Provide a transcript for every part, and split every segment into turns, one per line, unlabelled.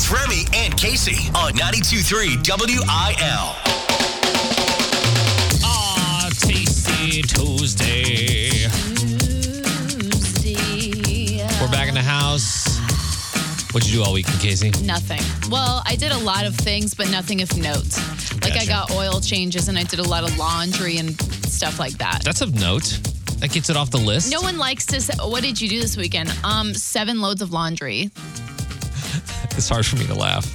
It's Remy and Kasey on 92.3 WIL.
Ah, tasty Tuesday. We're back in the house. What'd you do all weekend, Kasey?
Nothing. Well, I did a lot of things, but nothing of note. Like I got oil changes and I did a lot of laundry and stuff like that.
That's of note. That gets it off the list.
no one likes to say, what did you do this weekend? Um, seven loads of laundry.
It's hard for me to laugh.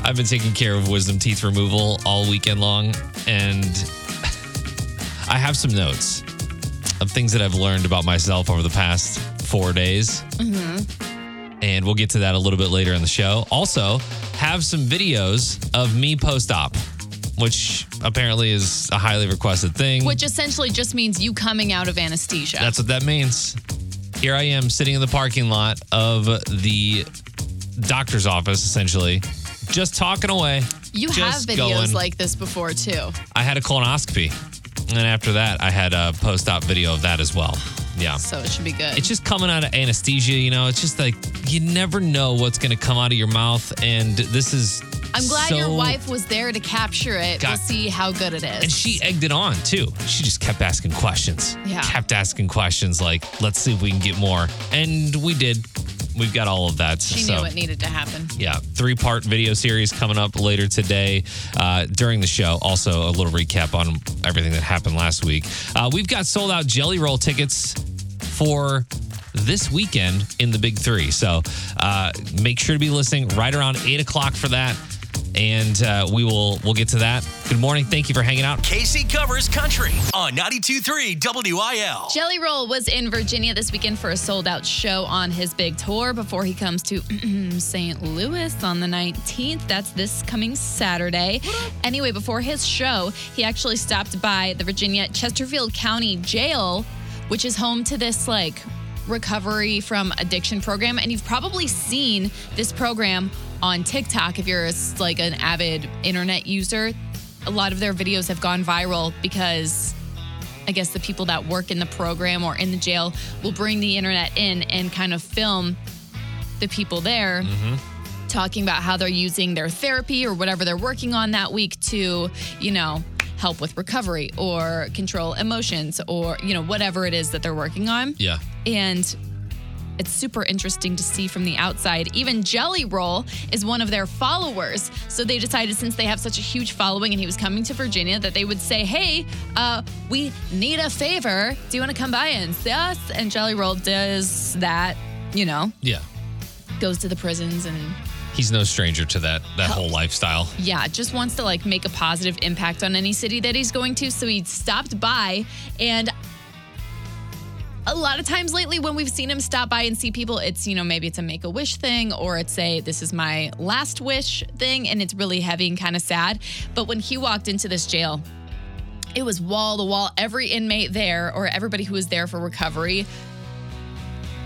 I've been taking care of wisdom teeth removal all weekend long, and I have some notes of things that I've learned about myself over the past four days. Mm-hmm. And we'll get to that a little bit later in the show. Also, have some videos of me post op, which apparently is a highly requested thing.
Which essentially just means you coming out of anesthesia.
That's what that means. Here I am sitting in the parking lot of the doctor's office, essentially, just talking away.
you have videos
going.
like this before too.
I had a colonoscopy. And after that, I had a post op video of that as well. Yeah.
So it should be good.
It's just coming out of anesthesia, you know, it's just like you never know what's going to come out of your mouth. And this is.
I'm glad
so-
your wife was there to capture it.
Got-
we'll see how good it is.
And she egged it on too. She just kept asking questions.
Yeah.
Kept asking questions like, let's see if we can get more. And we did. We've got all of that.
She
so.
knew it needed to happen.
Yeah, three part video series coming up later today uh, during the show. Also, a little recap on everything that happened last week. Uh, we've got sold out Jelly Roll tickets for this weekend in the Big Three. So uh, make sure to be listening right around eight o'clock for that. And uh, we will we'll get to that. Good morning. Thank you for hanging out.
Kasey covers country on 92.3 WIL.
Jelly Roll was in Virginia this weekend for a sold out show on his big tour before he comes to St. Louis on the 19th. That's this coming Saturday. Anyway, before his show, he actually stopped by the Virginia Chesterfield County Jail, which is home to this like recovery from addiction program. And you've probably seen this program on TikTok if you're like an avid internet user. A lot of their videos have gone viral because I guess the people that work in the program or in the jail will bring the internet in and kind of film the people there mm-hmm. talking about how they're using their therapy or whatever they're working on that week to, you know, help with recovery or control emotions or, you know, whatever it is that they're working on.
Yeah.
And it's super interesting to see from the outside. Even Jelly Roll is one of their followers. So they decided since they have such a huge following and he was coming to Virginia that they would say, hey, uh, we need a favor. Do you want to come by and see us? And Jelly Roll does that, you know,
Yeah.
goes to the prisons and
He's no stranger to that that whole lifestyle.
yeah, just wants to like make a positive impact on any city that he's going to. So he stopped by and a lot of times lately when we've seen him stop by and see people, it's, you know, maybe it's a make a wish thing or it's a this is my last wish thing and it's really heavy and kind of sad. But when he walked into this jail, it was wall to wall. Every inmate there or everybody who was there for recovery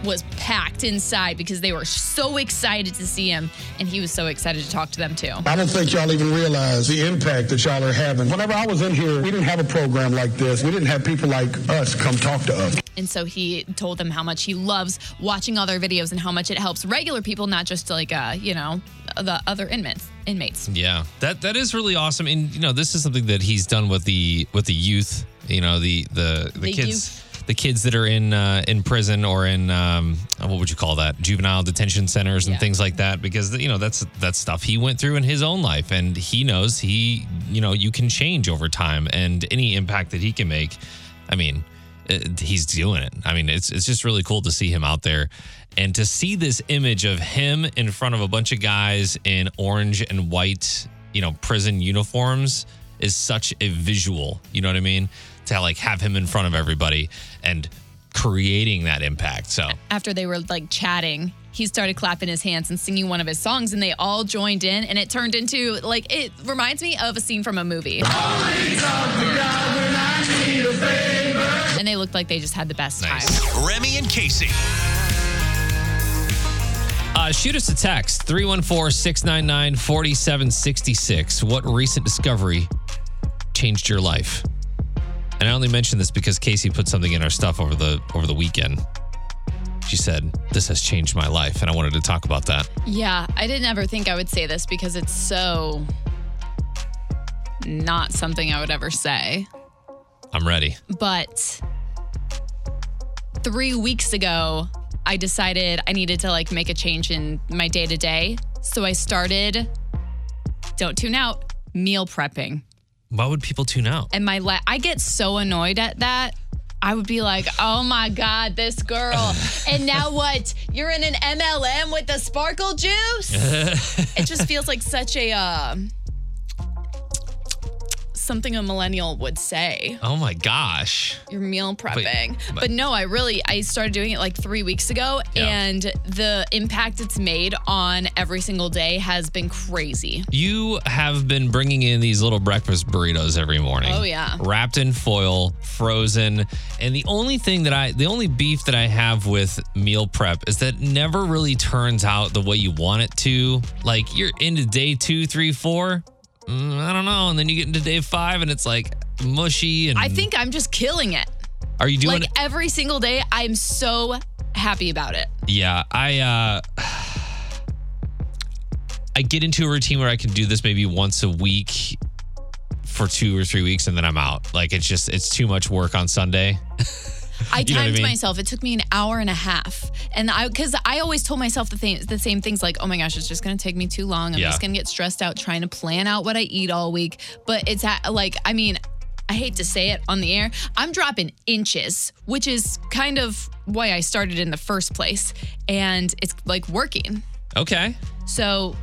was packed inside because they were so excited to see him and he was so excited to talk to them too.
I don't think y'all even realize the impact that y'all are having. Whenever I was in here, we didn't have a program like this. We didn't have people like us come talk to us.
And so he told them how much he loves watching all their videos and how much it helps regular people, not just like uh, you know, the other inmates. Inmates.
Yeah, that that is really awesome, and you know this is something that he's done with the with the youth. You know the the the,
The
kids. The kids that are in uh, in prison or in um, what would you call that juvenile detention centers and
Yeah.
things like that because you know that's that's stuff he went through in his own life and he knows he you know you can change over time and any impact that he can make I mean it, he's doing it. I mean it's it's just really cool to see him out there and to see this image of him in front of a bunch of guys in orange and white you know prison uniforms is such a visual you know what I mean? To like have him in front of everybody and creating that impact so.
After they were like chatting, he started clapping his hands and singing one of his songs, and they all joined in, and it turned into like it reminds me of a scene from a movie. And they looked like they just had the best
Nice.
time.
Remy and Kasey.
Uh, shoot us a text 314 699 4766. What recent discovery changed your life? And I only mention this because Kasey put something in our stuff over the over the weekend. She said, This has changed my life. And I wanted to talk about that.
Yeah, I didn't ever think I would say this because it's so not something I would ever say.
I'm ready.
But three weeks ago, I decided I needed to like make a change in my day to day. So I started, don't tune out, meal prepping.
Why would people tune out?
And my, la- I get so annoyed at that. I would be like, oh my God, this girl. and now what? You're in an MLM with the sparkle juice? it just feels like such a, uh, something a millennial would say.
Oh my gosh.
You're meal prepping. But,
but-
no, I really I started doing it like 3 weeks ago
Yeah.
and the impact it's made on every single day has been crazy.
You have been bringing in these little breakfast burritos every morning.
Oh, yeah.
Wrapped in foil, frozen. And the only thing that I, the only beef that I have with meal prep is that it never really turns out the way you want it to. Like you're into day two, three, four. Mm, I don't know. And then you get into day five and it's like mushy. And
I think I'm just killing it.
are you doing
Like every single day I'm so happy about it.
Yeah, I uh I get into a routine where I can do this maybe once a week for 2 or 3 weeks and then I'm out. Like it's just it's too much work on Sunday.
I
what I
timed
mean?
myself. It took me an hour and a half. And I cuz I always told myself the same the same things like, "Oh my gosh, it's just going to take me too long. I'm
Yeah.
just going to get stressed out trying to plan out what I eat all week." But it's at, like I mean, I hate to say it on the air. I'm dropping inches, which is kind of why I started in the first place. And it's like working.
Okay.
So,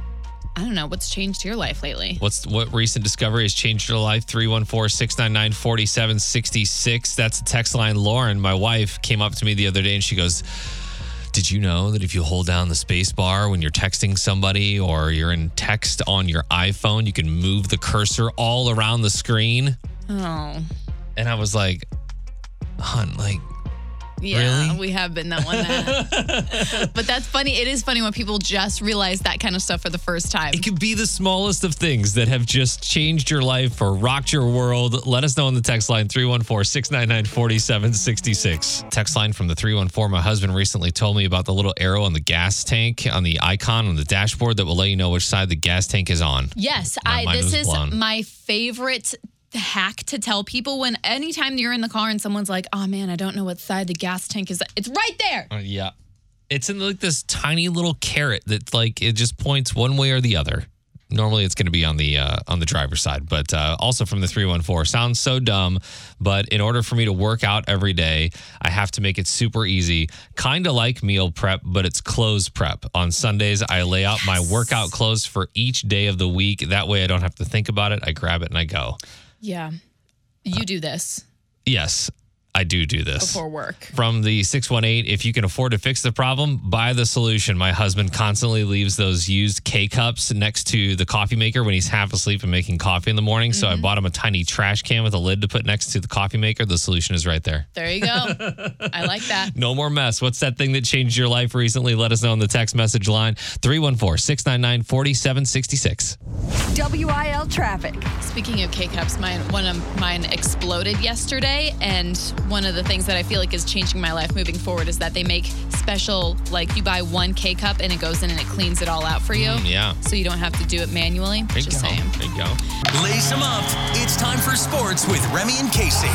I don't know what's changed your life lately.
What's what recent discovery has changed your life? 314-699-4766. That's the text line. Lauren, my wife, came up to me the other day and she goes, Did you know that if you hold down the space bar when you're texting somebody or you're in text on your iPhone, you can move the cursor all around the screen?
Oh.
And I was like, Hun, like,
Yeah,
Really?
we have been that one. That. but that's funny. It is funny when people just realize that kind of stuff for the first time.
it could be the smallest of things that have just changed your life or rocked your world. Let us know on the text line 314 699 4766. Text line from the 314. My husband recently told me about the little arrow on the gas tank on the icon on the dashboard that will let you know which side the gas tank is on.
Yes,
My
I. This is
blown.
my favorite hack to tell people when anytime you're in the car and someone's like, "Oh man, I don't know what side the gas tank is." It's right there.
Uh, yeah. It's in like this tiny little caret that like it just points one way or the other. Normally it's going to be on the uh, on the driver's side, but uh, also from the 314. Sounds so dumb, but in order for me to work out every day, I have to make it super easy. Kind of like meal prep, but it's clothes prep. On Sundays, I lay out my workout clothes for each day of the week. That way I don't have to think about it. I grab it and I go.
Yeah, you do this.
Yes, I do do this.
before work.
from the 618 if you can afford to fix the problem buy the solution my husband constantly leaves those used k-cups next to the coffee maker when he's half asleep and making coffee in the morning so i
Mm-hmm.
bought him a tiny trash can with a lid to put next to the coffee maker the solution is right there
There you go. I like that.
no more mess what's that thing that changed your life recently let us know on the text message line 314-699-4766
WIL traffic.
Speaking of K cups, mine one of mine exploded yesterday, and one of the things that I feel like is changing my life moving forward is that they make special like you buy one K cup and it goes in and it cleans it all out for you.
Mm, yeah.
So you don't have to do it manually.
there you
Just
go
saying.
there you go
Lace them up. It's time for sports with Remy and Kasey.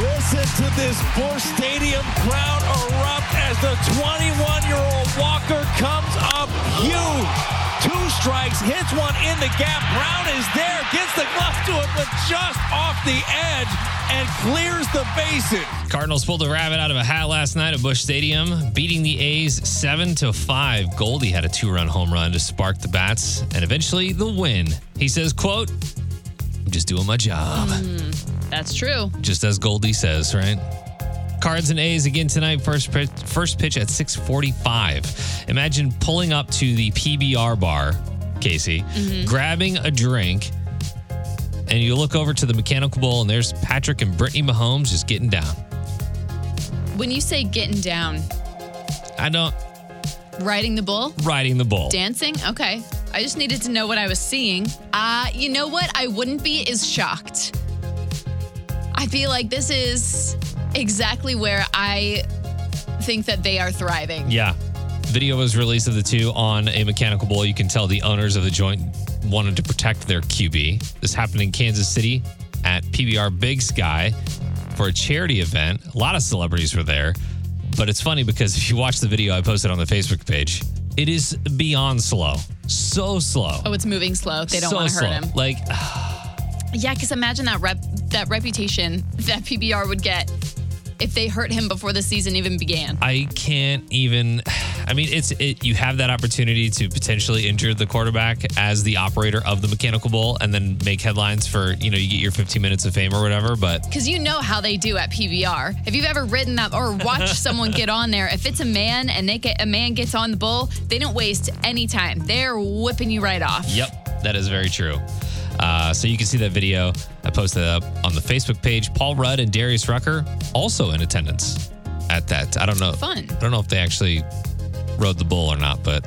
Listen to this Busch Stadium crowd erupt as the 21-year-old Walker comes up huge. Two hits one in the gap. Brown is there, gets the glove to it, but just off the edge and clears the bases.
Cardinals pulled a rabbit out of a hat last night at Busch Stadium, beating the A's 7 to 5. Goldie had a two-run home run to spark the bats and eventually the win. He says, quote, I'm just doing my job.
Hmm, that's true.
Just as Goldie says, right? Cards and A's again tonight. First pitch, first pitch at 6:45. Imagine pulling up to the PBR bar, Kasey, grabbing a drink, and you look over to the mechanical bull, and there's Patrick and Brittany Mahomes just getting down.
When you say getting down,
I don't
riding the bull,
riding the bull.
dancing, okay. I just needed to know what I was seeing. Uh, you know what? I wouldn't be as shocked. I feel like this is exactly where I think that they are thriving.
Yeah. Video was released of the two on a mechanical bull. You can tell the owners of the joint wanted to protect their QB. This happened in Kansas City at PBR Big Sky for a charity event. A lot of celebrities were there. But it's funny because if you watch the video I posted on the Facebook page, it is beyond slow. So slow.
Oh, it's moving slow. They don't
so
want to hurt him.
Like,
Yeah, because imagine that rep that reputation that PBR would get if they hurt him before the season even began.
I can't even. I mean, it's it. You have that opportunity to potentially injure the quarterback as the operator of the mechanical bull, and then make headlines for you know you get your 15 minutes of fame or whatever. But
Because you know how they do at PBR. If you've ever ridden that or watched someone get on there, if it's a man and they get a man gets on the bull, they don't waste any time. They're whipping you right off.
Yep, that is very true. Uh, so you can see that video. I posted it up on the Facebook page. Paul Rudd and Darius Rucker also in attendance at that. I don't know.
Fun.
I don't know if they actually rode the bull or not, but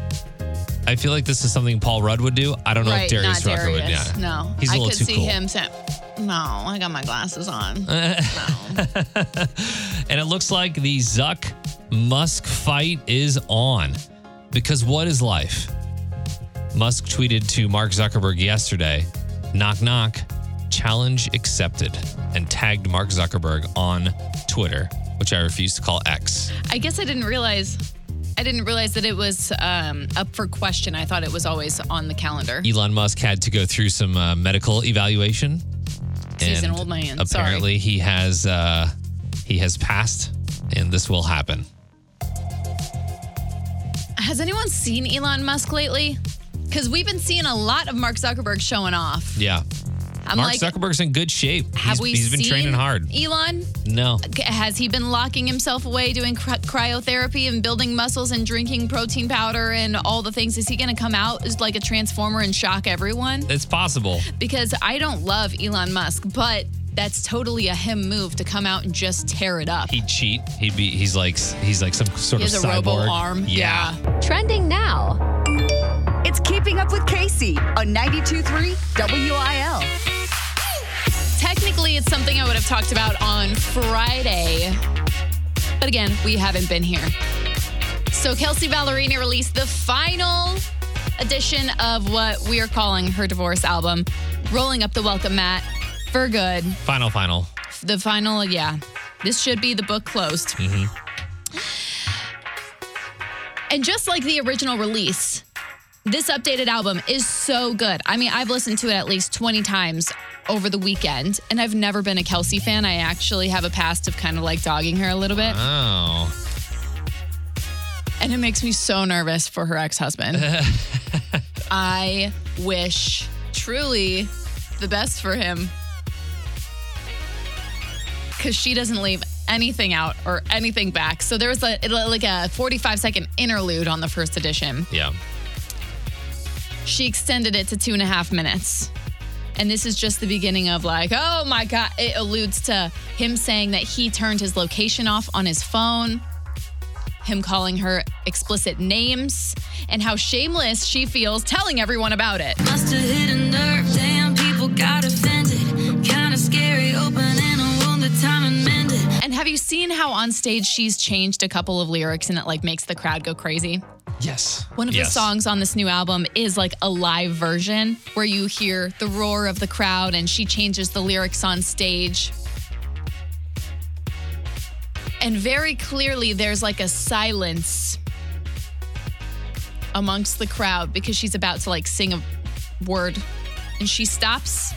I feel like this is something Paul Rudd would do. I don't know
right,
if Darius Rucker
Darius.
would. Yeah,
No,
he's a
I
little I
could
too
see
cool.
him saying, "No, I got my glasses on."
And it looks like the Zuck Musk fight is on. Because what is life? Musk tweeted to Mark Zuckerberg yesterday knock, knock, challenge accepted, and tagged Mark Zuckerberg on Twitter, which I refuse to call X.
I guess I didn't realize. I didn't realize that it was um, up for question. I thought it was always on the calendar.
Elon Musk had to go through some uh, medical evaluation.
He's an old man.
Apparently, he has uh, he has passed, and this will happen.
Has anyone seen Elon Musk lately? Because we've been seeing a lot of Mark Zuckerberg showing off.
Yeah,
I'm
Mark
like,
Zuckerberg's in good shape.
have
he's,
we
he's been
seen
training hard.
Elon?
No,
Has he been locking himself away doing cryotherapy and building muscles and drinking protein powder and all the things? Is he going to come out as like a transformer and shock everyone?
it's possible.
Because I don't love Elon Musk, but that's totally a him move to come out and just tear it up.
He'd cheat. He'd be. He's like. He's like some sort
He
of
a
cyborg.
robo arm.
Yeah.
Trending now. It's Keeping Up with Kasey on 92.3 WIL.
Technically, it's something I would have talked about on Friday. But again, we haven't been here. So, Kelsea Ballerini released the final edition of what we are calling her divorce album, Rolling Up the Welcome Mat for Good.
Final. Final.
The final, yeah. This should be the book closed. Mm-hmm. And just like the original release, this updated album is so good. I mean, I've listened to it at least 20 times over the weekend, and I've never been a Kelsea fan. I actually have a past of kind of like dogging her a little bit,
Oh.
and it makes me so nervous for her ex husband. I wish truly the best for him because she doesn't leave anything out or anything back. So there was a, like a 45 second interlude on the first edition.
Yeah.
She extended it to two and a half minutes. And this is just the beginning of like, oh my God. It alludes to him saying that he turned his location off on his phone, him calling her explicit names, and how shameless she feels telling everyone about it.
Must have hit a nerve, damn, people got offended. Kinda scary, opening a wound that time and mended.
And have you seen how on stage she's changed a couple of lyrics and it like makes the crowd go crazy?
Yes.
One of
yes.
the songs on this new album is like a live version where you hear the roar of the crowd and she changes the lyrics on stage. And very clearly, there's like a silence amongst the crowd because she's about to like sing a word. And she stops,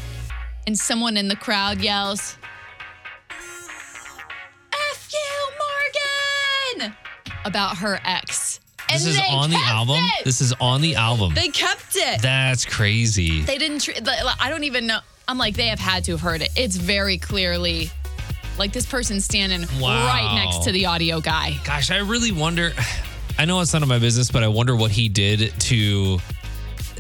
and someone in the crowd yells, F you, Morgan! About her ex.
This
And
is on the album.
it.
This is on the album.
They kept it.
That's crazy.
they didn't. Like, I don't even know. I'm like, they have had to have heard it. It's very clearly like this person's standing
Wow.
right next to the audio guy.
Gosh, I really wonder. I know it's none of my business, but I wonder what he did to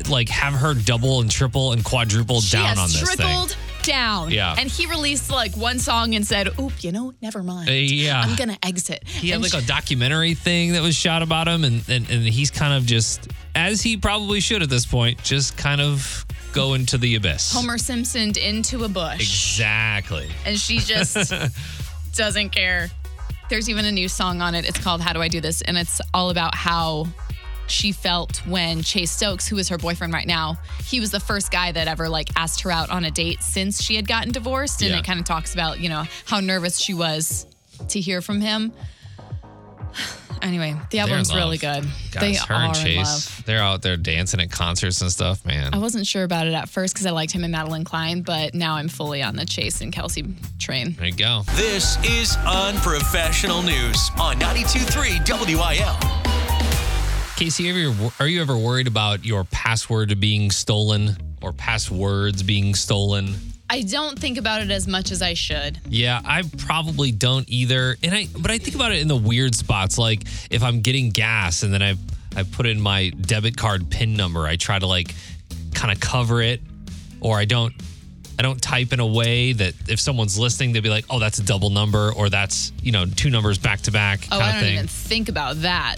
like have her double and triple and quadruple
She
down on this thing.
Down.
Yeah.
And he released like one song and said, "Oop, you know, never mind.
Uh, yeah.
I'm gonna exit."
He had
And
like
she-
a documentary thing that was shot about him, and, and and he's kind of just as he probably should at this point, just kind of go into the abyss.
Homer Simpsoned into a bush.
Exactly.
and she just doesn't care. There's even a new song on it. It's called How Do I Do This? And it's all about how she felt when Chase Stokes, who is her boyfriend right now, he was the first guy that ever like asked her out on a date since she had gotten divorced. And
Yeah.
it kind of talks about, you know, how nervous she was to hear from him. Anyway, the album's really good.
Guys,
they
her
are
and
in
Chase,
love.
they're out there dancing at concerts and stuff, man.
I wasn't sure about it at first because I liked him and Madelyn Cline, but now I'm fully on the Chase and Kelsea train.
There you go.
This is Unprofessional News on 92.3 WIL.
Kasey, are you, are you ever worried about your password being stolen or passwords being stolen?
I don't think about it as much as I should.
Yeah, I probably don't either. And I but I think about it in the weird spots like if I'm getting gas and then I I put in my debit card pin number, I try to like kind of cover it or I don't I don't type in a way that if someone's listening they'll be like, "Oh, that's a double number or that's, you know, two numbers back to back
Oh, I don't
thing."
even think about that.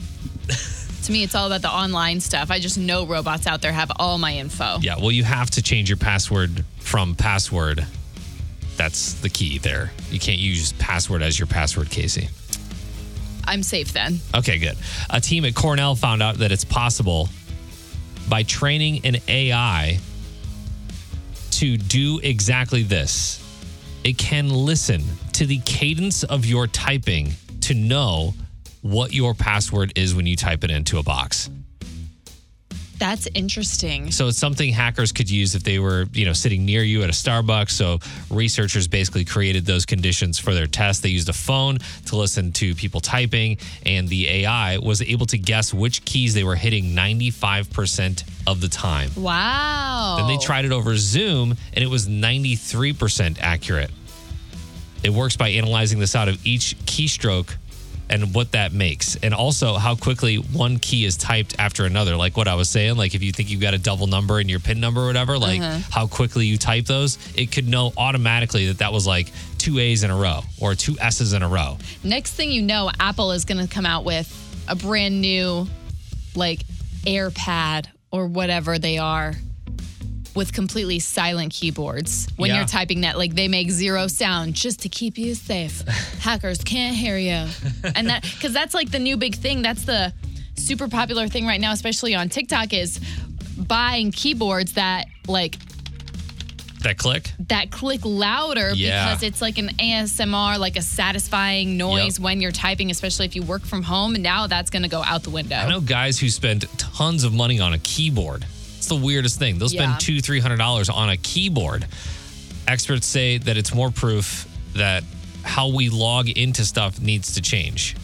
to me, it's all about the online stuff. I just know robots out there have all my info.
Yeah, well, you have to change your password from password. That's the key there. You can't use password as your password, Kasey.
I'm safe then.
Okay, good. A team at Cornell found out that it's possible by training an AI to do exactly this. It can listen to the cadence of your typing to know what your password is when you type it into a box.
That's interesting.
So it's something hackers could use if they were, you know, sitting near you at a Starbucks. So researchers basically created those conditions for their test. They used a phone to listen to people typing, and the AI was able to guess which keys they were hitting 95% of the time.
Wow.
Then they tried it over Zoom, and it was 93% accurate. It works by analyzing the sound of each keystroke and what that makes, and also how quickly one key is typed after another. Like what I was saying, like if you think you've got a double number in your PIN number or whatever, like uh-huh. how quickly you type those, it could know automatically that that was like two A's in a row or two S's in a row.
Next thing you know, Apple is going to come out with a brand new, like, AirPad or whatever they are with completely silent keyboards. When
Yeah.
you're typing that, like, they make zero sound just to keep you safe. Hackers can't hear you. And that, because that's like the new big thing. That's the super popular thing right now, especially on TikTok, is buying keyboards that, like,
That click?
that click louder
Yeah.
because it's like an ASMR, like a satisfying noise
Yep.
when you're typing, especially if you work from home. And now that's going to go out the window.
I know guys who spend tons of money on a keyboard. It's the weirdest thing. They'll spend
Yeah.
two, three hundred dollars on a keyboard. Experts say that it's more proof that how we log into stuff needs to change.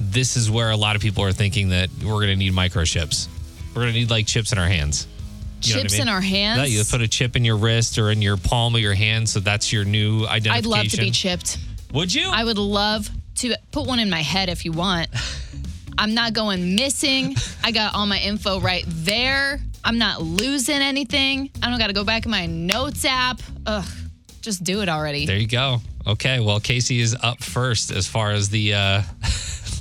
This is where a lot of people are thinking that we're going to need microchips. We're going to need like chips in our hands. You what I
Chips
mean?
in our hands?
That you put a chip in your wrist or in your palm of your hand, so that's your new identification.
I'd love to be chipped.
Would you?
I would love to put one in my head if you want. I'm not going missing. I got all my info right there. I'm not losing anything. I don't got to go back in my notes app. Ugh, just do it already.
There you go. Okay, well, Kasey is up first as far as the uh,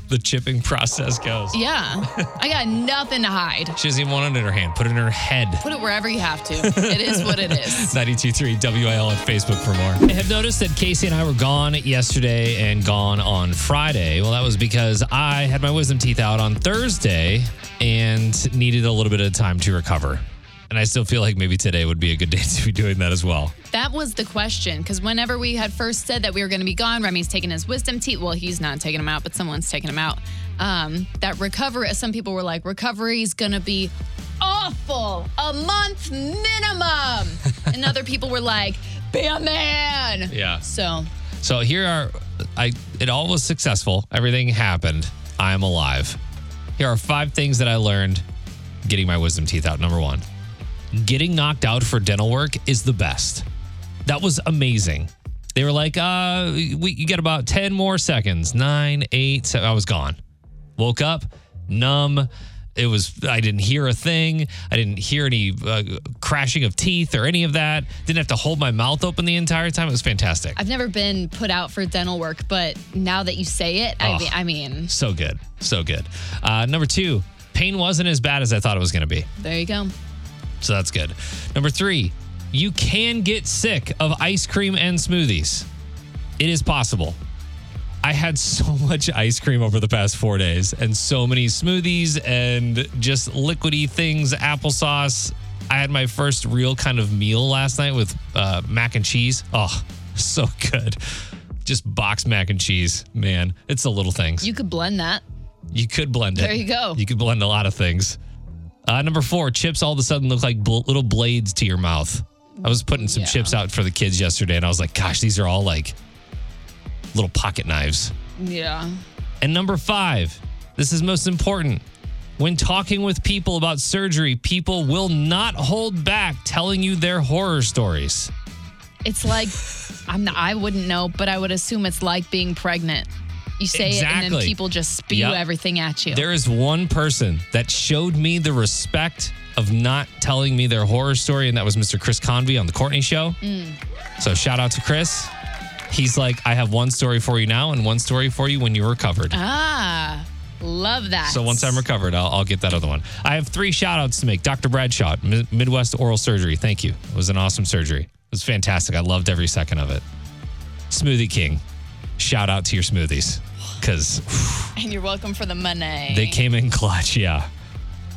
the chipping process goes.
Yeah, I got nothing to hide.
She doesn't even want it in her hand. Put it in her head.
Put it wherever you have to. It is what it is.
92.3 WIL on Facebook for more. I have noticed that Kasey and I were gone yesterday and gone on Friday. Well, that was because I had my wisdom teeth out on Thursday and needed a little bit of time to recover. And I still feel like maybe today would be a good day to be doing that as well.
That was the question because whenever we had first said that we were going to be gone, Remy's taking his wisdom teeth. Well, he's not taking them out, but someone's taking them out. Um, that recovery, some people were like, recovery is going to be awful, a month minimum. and other people were like, be a man.
Yeah.
So
So here are I it all was successful. Everything happened. I am alive. Here are five things that I learned getting my wisdom teeth out. Number 1. Getting knocked out for dental work is the best. That was amazing. They were like, uh, we, you get about 10 more seconds. Nine, eight, seven. I was gone. Woke up, numb. It was, I didn't hear a thing. I didn't hear any uh, crashing of teeth or any of that. Didn't have to hold my mouth open the entire time. It was fantastic.
I've never been put out for dental work, but now that you say it, I,
Oh.
mean, I mean,
So good. So good. Uh, number two, pain wasn't as bad as I thought it was going to be.
there you go.
So that's good. Number three, you can get sick of ice cream and smoothies. It is possible. I had so much ice cream over the past four days and so many smoothies and just liquidy things, applesauce. I had my first real kind of meal last night with uh, mac and cheese. Oh, so good. Just box mac and cheese, man. It's the little things.
You could blend that.
You could blend it.
There you go.
You could blend a lot of things. Uh, number four, chips all of a sudden look like bl- little blades to your mouth. I was putting some
Yeah.
chips out for the kids yesterday, and I was like, gosh, these are all like little pocket knives.
Yeah.
And number five, this is most important. When talking with people about surgery, people will not hold back telling you their horror stories.
It's like I'm not, I wouldn't know, but I would assume it's like being pregnant. You say it and then people just spew
Yep.
everything at you.
There is one person that showed me the respect of not telling me their horror story, and that was Mr. Chris Convey on the Courtney Show. So shout out to Chris. He's like, I have one story for you now and one story for you when you're recovered.
ah, love that.
So once I'm recovered, I'll, I'll get that other one. I have three shout outs to make. Dr. Bradshaw, Mi- Midwest Oral Surgery. Thank you. It was an awesome surgery. It was fantastic. I loved every second of it. Smoothie King, shout out to your smoothies because
and you're welcome for the money.
they came in clutch. Yeah.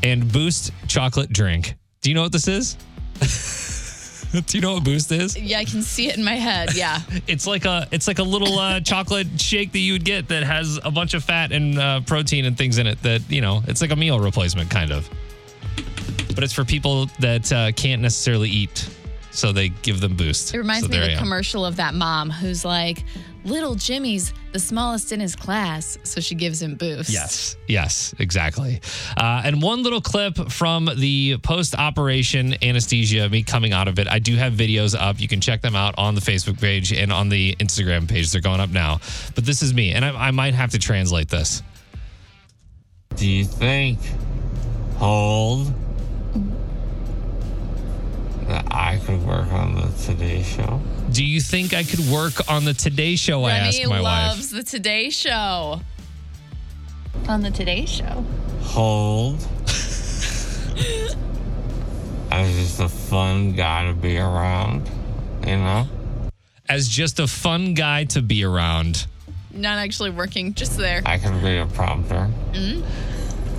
And Boost chocolate drink. Do you know what this is? Do you know what Boost is?
yeah, I can see it in my head. Yeah.
It's like a it's like a little uh, chocolate shake that you would get that has a bunch of fat and uh, protein and things in it. That you know, it's like a meal replacement kind of. But it's for people that uh, can't necessarily eat, so they give them boosts.
It reminds
So
me of the commercial of that mom who's like, little Jimmy's the smallest in his class. So she gives him boost.
Yes, yes, exactly. Uh, and one little clip from the post operation anesthesia, me coming out of it. I do have videos up. You can check them out on the Facebook page and on the Instagram page. They're going up now. But this is me, and I, I might have to translate this.
Do you think, hold, that I could work on the Today Show?
Do you think I could work on the Today Show? I
Remy
asked my wife.
loves the Today Show.
On the Today Show.
Hold. I was just a fun guy to be around, you know?
As just a fun guy to be around.
Not actually working, just there.
I could be a prompter. Hmm.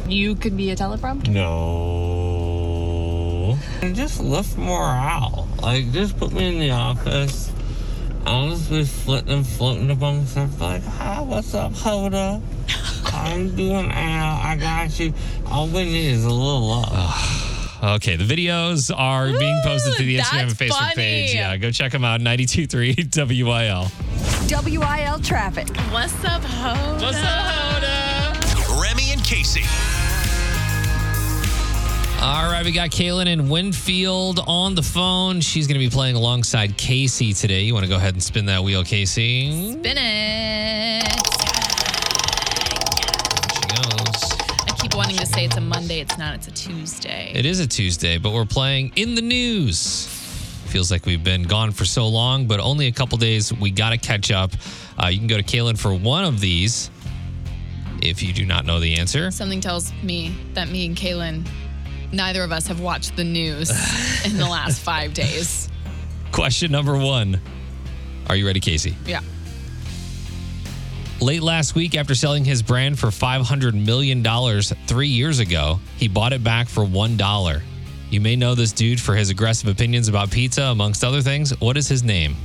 You could be a teleprompter.
No. And just lift morale. Like, just put me in the office. I'll just be flitting and floating among stuff like, hi, what's up, Hoda? I'm doing out. I got you. All we need is a little love.
Okay, the videos are being posted to the Instagram and Facebook
funny.
page. Yeah, go check them out. 92.3 WIL.
WIL traffic.
What's up, Hoda? What's up, Hoda?
Remy and Kasey.
All right, we got Kaylin in Winfield on the phone. She's going to be playing alongside Kasey today. You want to go ahead and spin that wheel, Kasey?
Spin it.
She goes.
I keep wanting to say it's a Monday. It's not. It's a Tuesday.
It is a Tuesday, but we're playing in the news. Feels like we've been gone for so long, but only a couple days. We got to catch up. Uh, you can go to Kaylin for one of these if you do not know the answer.
Something tells me that me and Kaylin, neither of us have watched the news in the last five days.
Question number one. Are you ready, Kasey?
Yeah.
Late last week, after selling his brand for $500 million three years ago, he bought it back for $1. You may know this dude for his aggressive opinions about pizza, amongst other things. What is his name?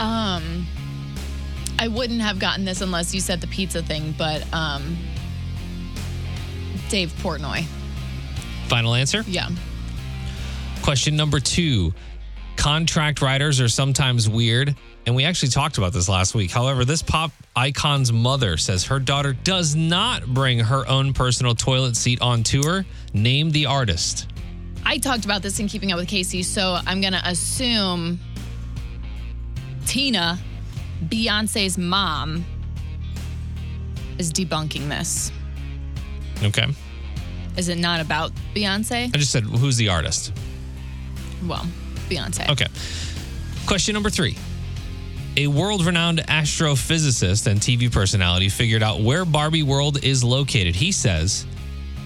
Um, I wouldn't have gotten this unless you said the pizza thing, but um, Dave Portnoy.
Final answer?
Yeah.
Question number two Contract writers are sometimes weird. And we actually talked about this last week. However, this pop icon's mother says her daughter does not bring her own personal toilet seat on tour. Name the artist.
I talked about this in Keeping Up with Kasey, so I'm going to assume Tina, Beyonce's mom, is debunking this.
Okay.
Is it not about Beyonce?
I just said, who's the artist?
Well, Beyonce.
Okay. Question number three. A world renowned astrophysicist and TV personality figured out where Barbie World is located. He says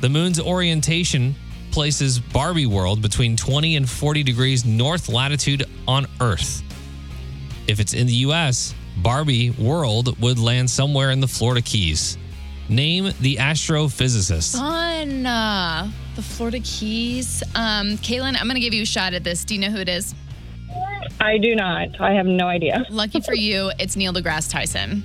the moon's orientation places Barbie World between 20 and 40 degrees north latitude on Earth. If it's in the US, Barbie World would land somewhere in the Florida Keys. Name the astrophysicist.
On uh, the Florida Keys. Um, Kaylin, I'm going to give you a shot at this. Do you know who it is?
I do not. I have no idea.
Lucky for you, it's Neil deGrasse Tyson.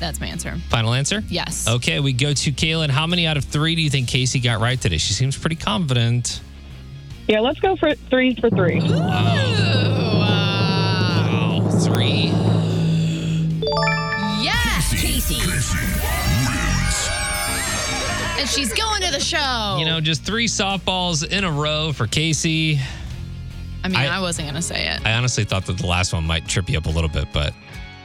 That's my answer.
Final answer?
Yes.
Okay, we go to Kaylin. How many out of three do you think Kasey got right today? She seems pretty confident.
Yeah, let's go for threes for three.
Wow,
And she's going to the show.
You know, just three softballs in a row for Kasey.
I mean,
I-
I, wasn't going to say it.
I honestly thought that the last one might trip you up a little bit, but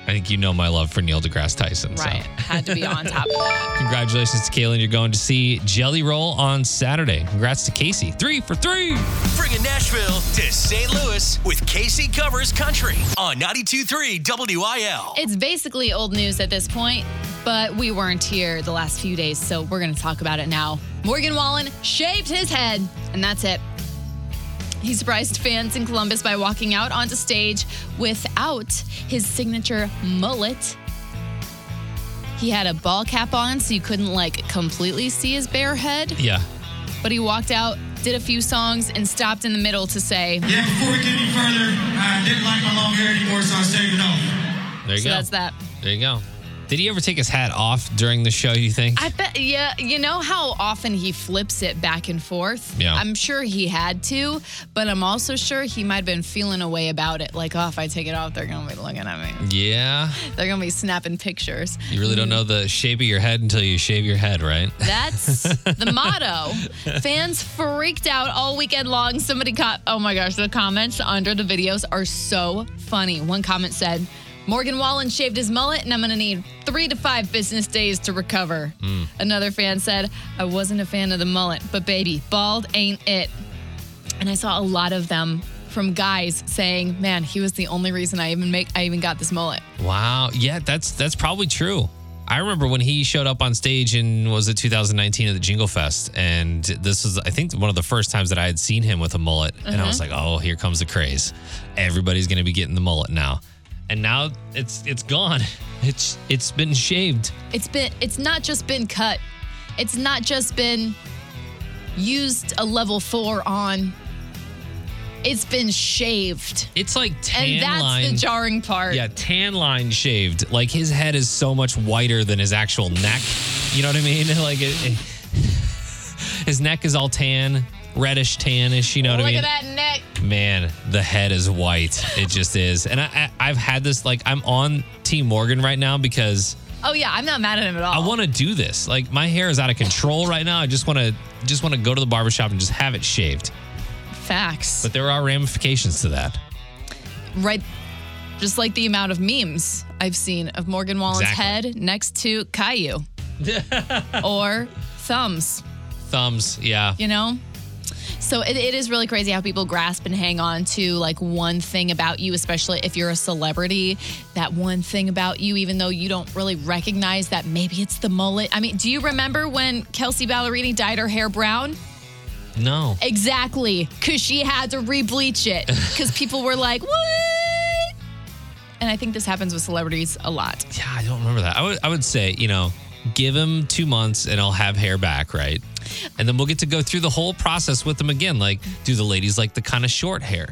I think you know my love for Neil deGrasse Tyson. so.
right. Had to be on top of that.
Congratulations to Kaylin. You're going to see Jelly Roll on Saturday. Congrats to Kasey. Three for three.
Bringing Nashville to St. Louis with Kasey Covers Country on 92.3 WIL.
It's basically old news at this point, but we weren't here the last few days, so we're going to talk about it now. Morgan Wallen shaved his head, and that's it. He surprised fans in Columbus by walking out onto stage without his signature mullet. He had a ball cap on, so you couldn't like completely see his bare head.
Yeah.
But he walked out, did a few songs, and stopped in the middle to say,
Yeah, before we get any further, I didn't like my long hair anymore, so I shaved it off.
There you
so
go.
that's that.
There you go. Did he ever take his hat off during the show, you think?
I bet, yeah, you know how often he flips it back and forth?
Yeah.
I'm sure he had to, but I'm also sure he might have been feeling a way about it. Like, oh, if I take it off, they're going to be looking at me.
yeah.
They're going to be snapping pictures.
You really don't know the shape of your head until you shave your head, right?
That's the motto. Fans freaked out all weekend long. Somebody caught, oh my gosh, the comments under the videos are so funny. One comment said, Morgan Wallen shaved his mullet, and I'm going to need three to five business days to recover. Hmm. Another fan said, I wasn't a fan of the mullet, but baby, bald ain't it. And I saw a lot of them from guys saying, man, he was the only reason I even make I even got this mullet.
Wow. Yeah, that's that's probably true. I remember when he showed up on stage in was it 2019 at the Jingle Fest, and this was I think one of the first times that I had seen him with a mullet, and I uh-huh. was like, oh, here comes the craze. Everybody's gonna be getting the mullet now, and now it's it's gone. It's it's been shaved.
it's been it's not just been cut it's not just been used a level four on it's been shaved
It's like tan
and that's
line.
the jarring part
Yeah, tan line shaved. Like his head is so much whiter than his actual neck. You know what I mean? Like it, it- his neck is all tan, reddish tanish. You know what
look
I mean?
Look at that neck
Man, the head is white. It just is. And I, I, I've had this. Like I'm on Team Morgan right now because
oh yeah i'm not mad at him at all
I want to do this. Like my hair is out of control right now. I just want to just want to go to the barbershop and just have it shaved.
facts
But there are ramifications to that.
right just like the amount of memes i've seen of morgan wallen's
Exactly.
head next to caillou or thumbs
Thumbs, yeah.
you know? So it, it is really crazy how people grasp and hang on to like one thing about you, especially if you're a celebrity. That one thing about you, even though you don't really recognize that maybe it's the mullet. I mean, do you remember when Kelsea Ballerini dyed her hair brown?
No.
Exactly, because she had to re-bleach it because people were like, "What?" And I think this happens with celebrities a lot.
Yeah, I don't remember that. I would I would say, you know, give him two months and I'll have hair back, right? And then we'll get to go through the whole process with them again. Like, do the ladies like the kind of short hair?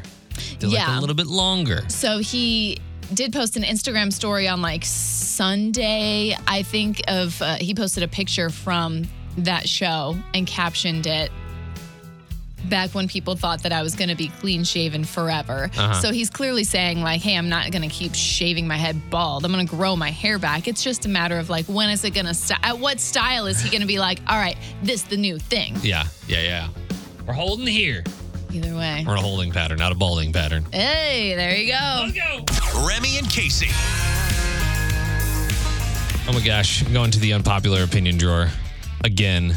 Do they like
Yeah.
a little bit longer?
So he did post an Instagram story on like Sunday, I think, of uh, he posted a picture from that show and captioned it back when people thought that I was going to be clean shaven forever.
Uh-huh.
So he's clearly saying like, "Hey, I'm not going to keep shaving my head bald. I'm going to grow my hair back. It's just a matter of like when is it going to stop? at what style is he going to be like, "All right, this the new thing."
Yeah, yeah, yeah. We're holding here.
Either way.
We're in a holding pattern, not a balding pattern.
Hey, there you go.
Remy and Kasey.
Oh my gosh, I'm going to the unpopular opinion drawer again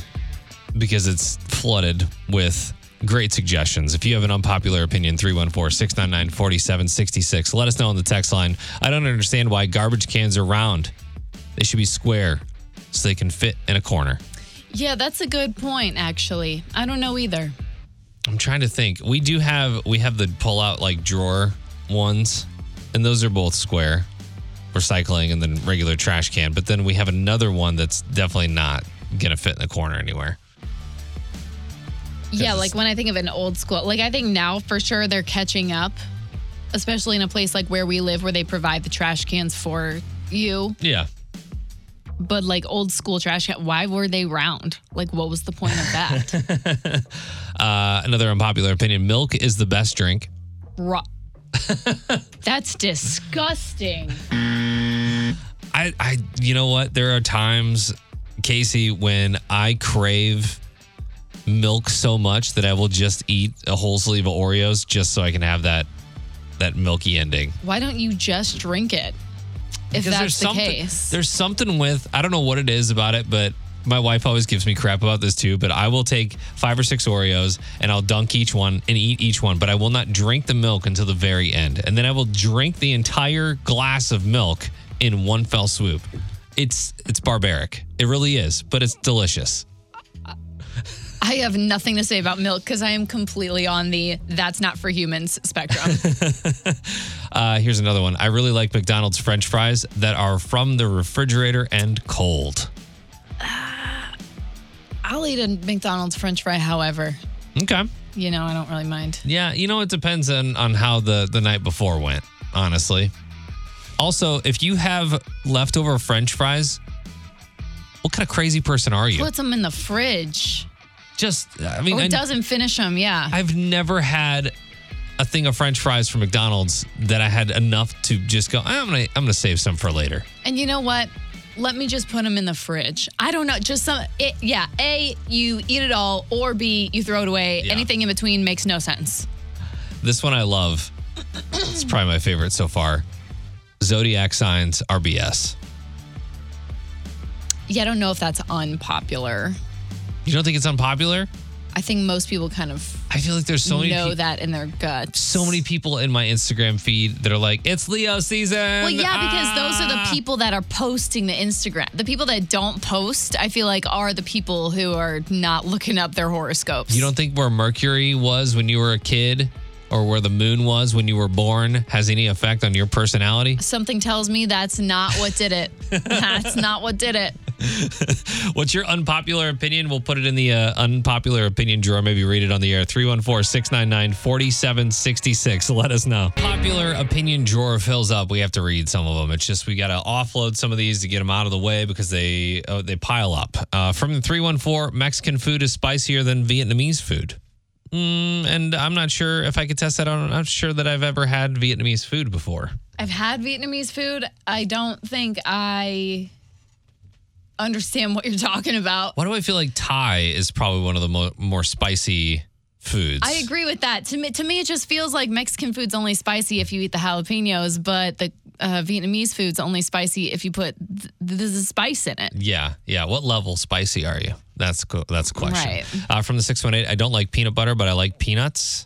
because it's flooded with great suggestions. If you have an unpopular opinion, 314 699 4766. Let us know on the text line. I don't understand why garbage cans are round. They should be square so they can fit in a corner.
Yeah, that's a good point, actually. I don't know either.
I'm trying to think. We do have we have the pull out like drawer ones, and those are both square, recycling and then regular trash can. But then we have another one that's definitely not gonna fit in the corner anywhere.
Yeah, like when I think of an old school, like I think now for sure they're catching up, especially in a place like where we live where they provide the trash cans for you.
Yeah.
But like old school trash can, why were they round? Like what was the point of that?
Uh, another unpopular opinion: milk is the best drink.
That's disgusting.
I, I, you know what? There are times, Kasey, when I crave milk so much that I will just eat a whole sleeve of Oreos just so I can have that that milky ending.
Why don't you just drink it? If
Because
that's the case.
There's something with I don't know what it is about it, but my wife always gives me crap about this too. But I will take five or six Oreos and I'll dunk each one and eat each one, but I will not drink the milk until the very end, and then I will drink the entire glass of milk in one fell swoop. It's it's barbaric. It really is, but it's delicious.
I have nothing to say about milk because I am completely on the that's not for humans spectrum.
Uh, here's another one. I really like McDonald's French fries that are from the refrigerator and cold.
I'll eat a McDonald's French fry, however.
Okay.
You know, I don't really mind.
Yeah, you know, it depends on on how the the night before went. Honestly. Also, if you have leftover French fries, what kind of crazy person are you?
Puts them in the fridge.
Just, I mean, oh,
or
I-
doesn't finish them. Yeah.
I've never had a thing of French fries from McDonald's that I had enough to just go. I'm gonna I'm gonna save some for later.
and you know what? Let me just put them in the fridge. I don't know. Just some. It, yeah. A, you eat it all, or B, you throw it away.
Yeah.
Anything in between makes no sense.
This one I love. it's probably my favorite so far. Zodiac signs RBS.
Yeah, I don't know if that's unpopular.
You don't think it's unpopular?
I think most people kind of
I feel like there's so many
know
peop-
that in their guts.
so many people in my Instagram feed that are like, "It's Leo season."
Well, yeah, because those are
Ah.
the people that are posting the Instagram. The people that don't post, I feel like, are the people who are not looking up their horoscopes.
You don't think where Mercury was when you were a kid, or where the moon was when you were born, has any effect on your personality?
Something tells me that's not what did it. that's not what did it.
What's your unpopular opinion? We'll put it in the uh, unpopular opinion drawer. Maybe read it on the air. 314 699 4766. Let us know. Popular opinion drawer fills up. We have to read some of them. It's just we got to offload some of these to get them out of the way because they uh, they pile up. Uh, from the 314, Mexican food is spicier than Vietnamese food. Mm, and I'm not sure if I could test that. I'm not sure that I've ever had Vietnamese food before.
I've had Vietnamese food. I don't think I understand what you're talking about.
Why do I feel like Thai is probably one of the mo- more spicy foods?
I agree with that. To me, to me, it just feels like Mexican food's only spicy if you eat the jalapenos, but the uh, Vietnamese food's only spicy if you put th- th- the spice in it.
Yeah, yeah. What level spicy are you? That's co- that's a question.
Right.
Uh, from the six one eight, I don't like peanut butter, but I like peanuts.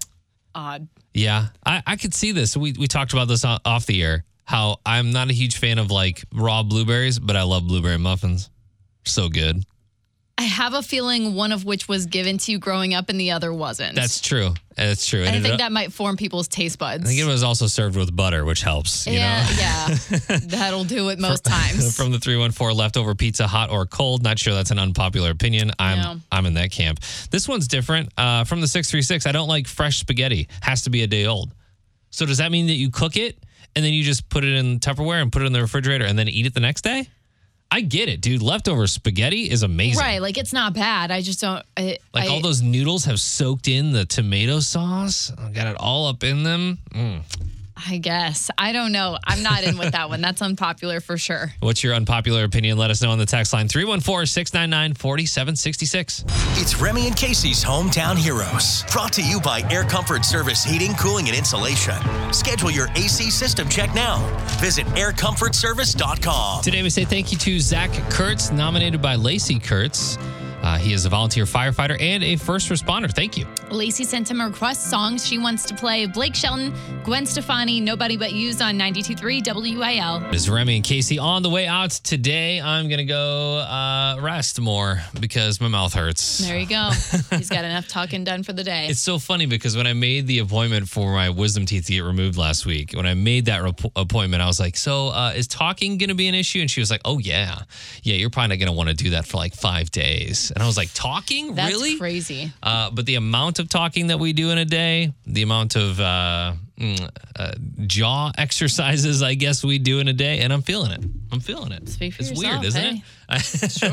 Odd.
Yeah, I, I could see this. We we talked about this off the air. How I'm not a huge fan of like raw blueberries, but I love blueberry muffins. So good.
I have a feeling one of which was given to you growing up and the other wasn't.
That's true. That's true.
And I
it-
think that might form people's taste buds.
I think it was also served with butter, which helps. You
yeah,
know.
yeah. That'll do it most times.
From the 314 leftover pizza, hot or cold. Not sure that's an unpopular opinion. I'm. I'm in that camp. This one's different. Uh, from the 636, I don't like fresh spaghetti. Has to be a day old. So does that mean that you cook it and then you just put it in Tupperware and put it in the refrigerator and then eat it the next day? I get it, dude. Leftover spaghetti is amazing.
Right, like it's not bad. I just don't. I,
Like
I,
all those noodles have soaked in the tomato sauce. I Got it all up in them. Mm.
I guess I don't know. I'm not in with that one. That's unpopular for sure.
What's your unpopular opinion? Let us know on the text line 314 699 4766.
It's Remy and Kasey's Hometown Heroes. Brought to you by Air Comfort Service Heating, Cooling, and Insulation. Schedule your AC system check now. Visit aircomfortservice.com.
Today we say thank you to Zach Kurtz, nominated by Lacey Kurtz. Uh, he is a volunteer firefighter and a first responder. Thank you.
Lacey sent him a request song. She wants to play Blake Shelton, Gwen Stefani, Nobody But You's on 92.3 WIL.
Is Remy and Kasey on the way out today? I'm gonna go uh, rest more because my mouth hurts.
There you go. He's got enough talking done for the day.
It's so funny because when I made the appointment for my wisdom teeth to get removed last week, when I made that rep- appointment, I was like, "So, uh, is talking going to be an issue?" And she was like, "Oh yeah, yeah. You're probably not going to want to do that for like five days." And I was like, "Talking,
That's
really?"
crazy.
Uh, but the amount of talking that we do in a day, the amount of uh, uh, jaw exercises, I guess we do in a day, and I'm feeling it. I'm feeling it. It's
yourself,
weird, isn't
hey.
it? Sure.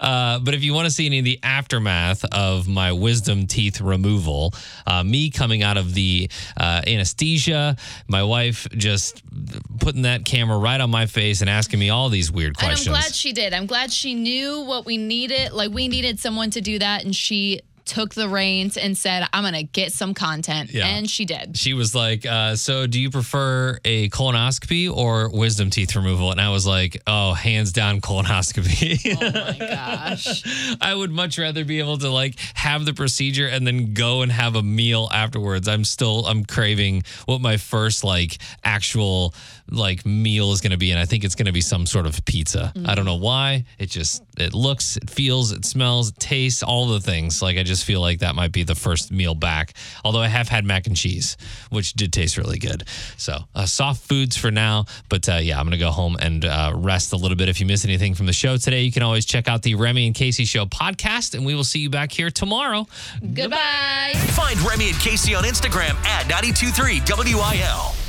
uh, but if you want to see any of the aftermath of my wisdom teeth removal, uh, me coming out of the uh, anesthesia, my wife just putting that camera right on my face and asking me all these weird
And I'm glad she did. I'm glad she knew what we needed. Like we needed someone to do that, and she took the reins and said, "I'm gonna get some content,"
Yeah.
and she did.
She was like, uh, "So, do you prefer a colonoscopy or wisdom teeth removal?" And I was like, "Oh, hands down, colonoscopy."
Oh my gosh!
I would much rather be able to like have the procedure and then go and have a meal afterwards. I'm still I'm craving what my first like actual like meal is going to be, and I think it's going to be some sort of pizza. I don't know why. It just it looks, it feels, it smells, it tastes, all the things. Like I just feel like that might be the first meal back. Although I have had mac and cheese, which did taste really good. So uh, soft foods for now, but uh, yeah, I'm gonna go home and uh, rest a little bit. If you miss anything from the show today, you can always check out the Remy and Kasey Show podcast, and we will see you back here tomorrow.
Goodbye.
Find Remy and Kasey on Instagram at 923 WIL.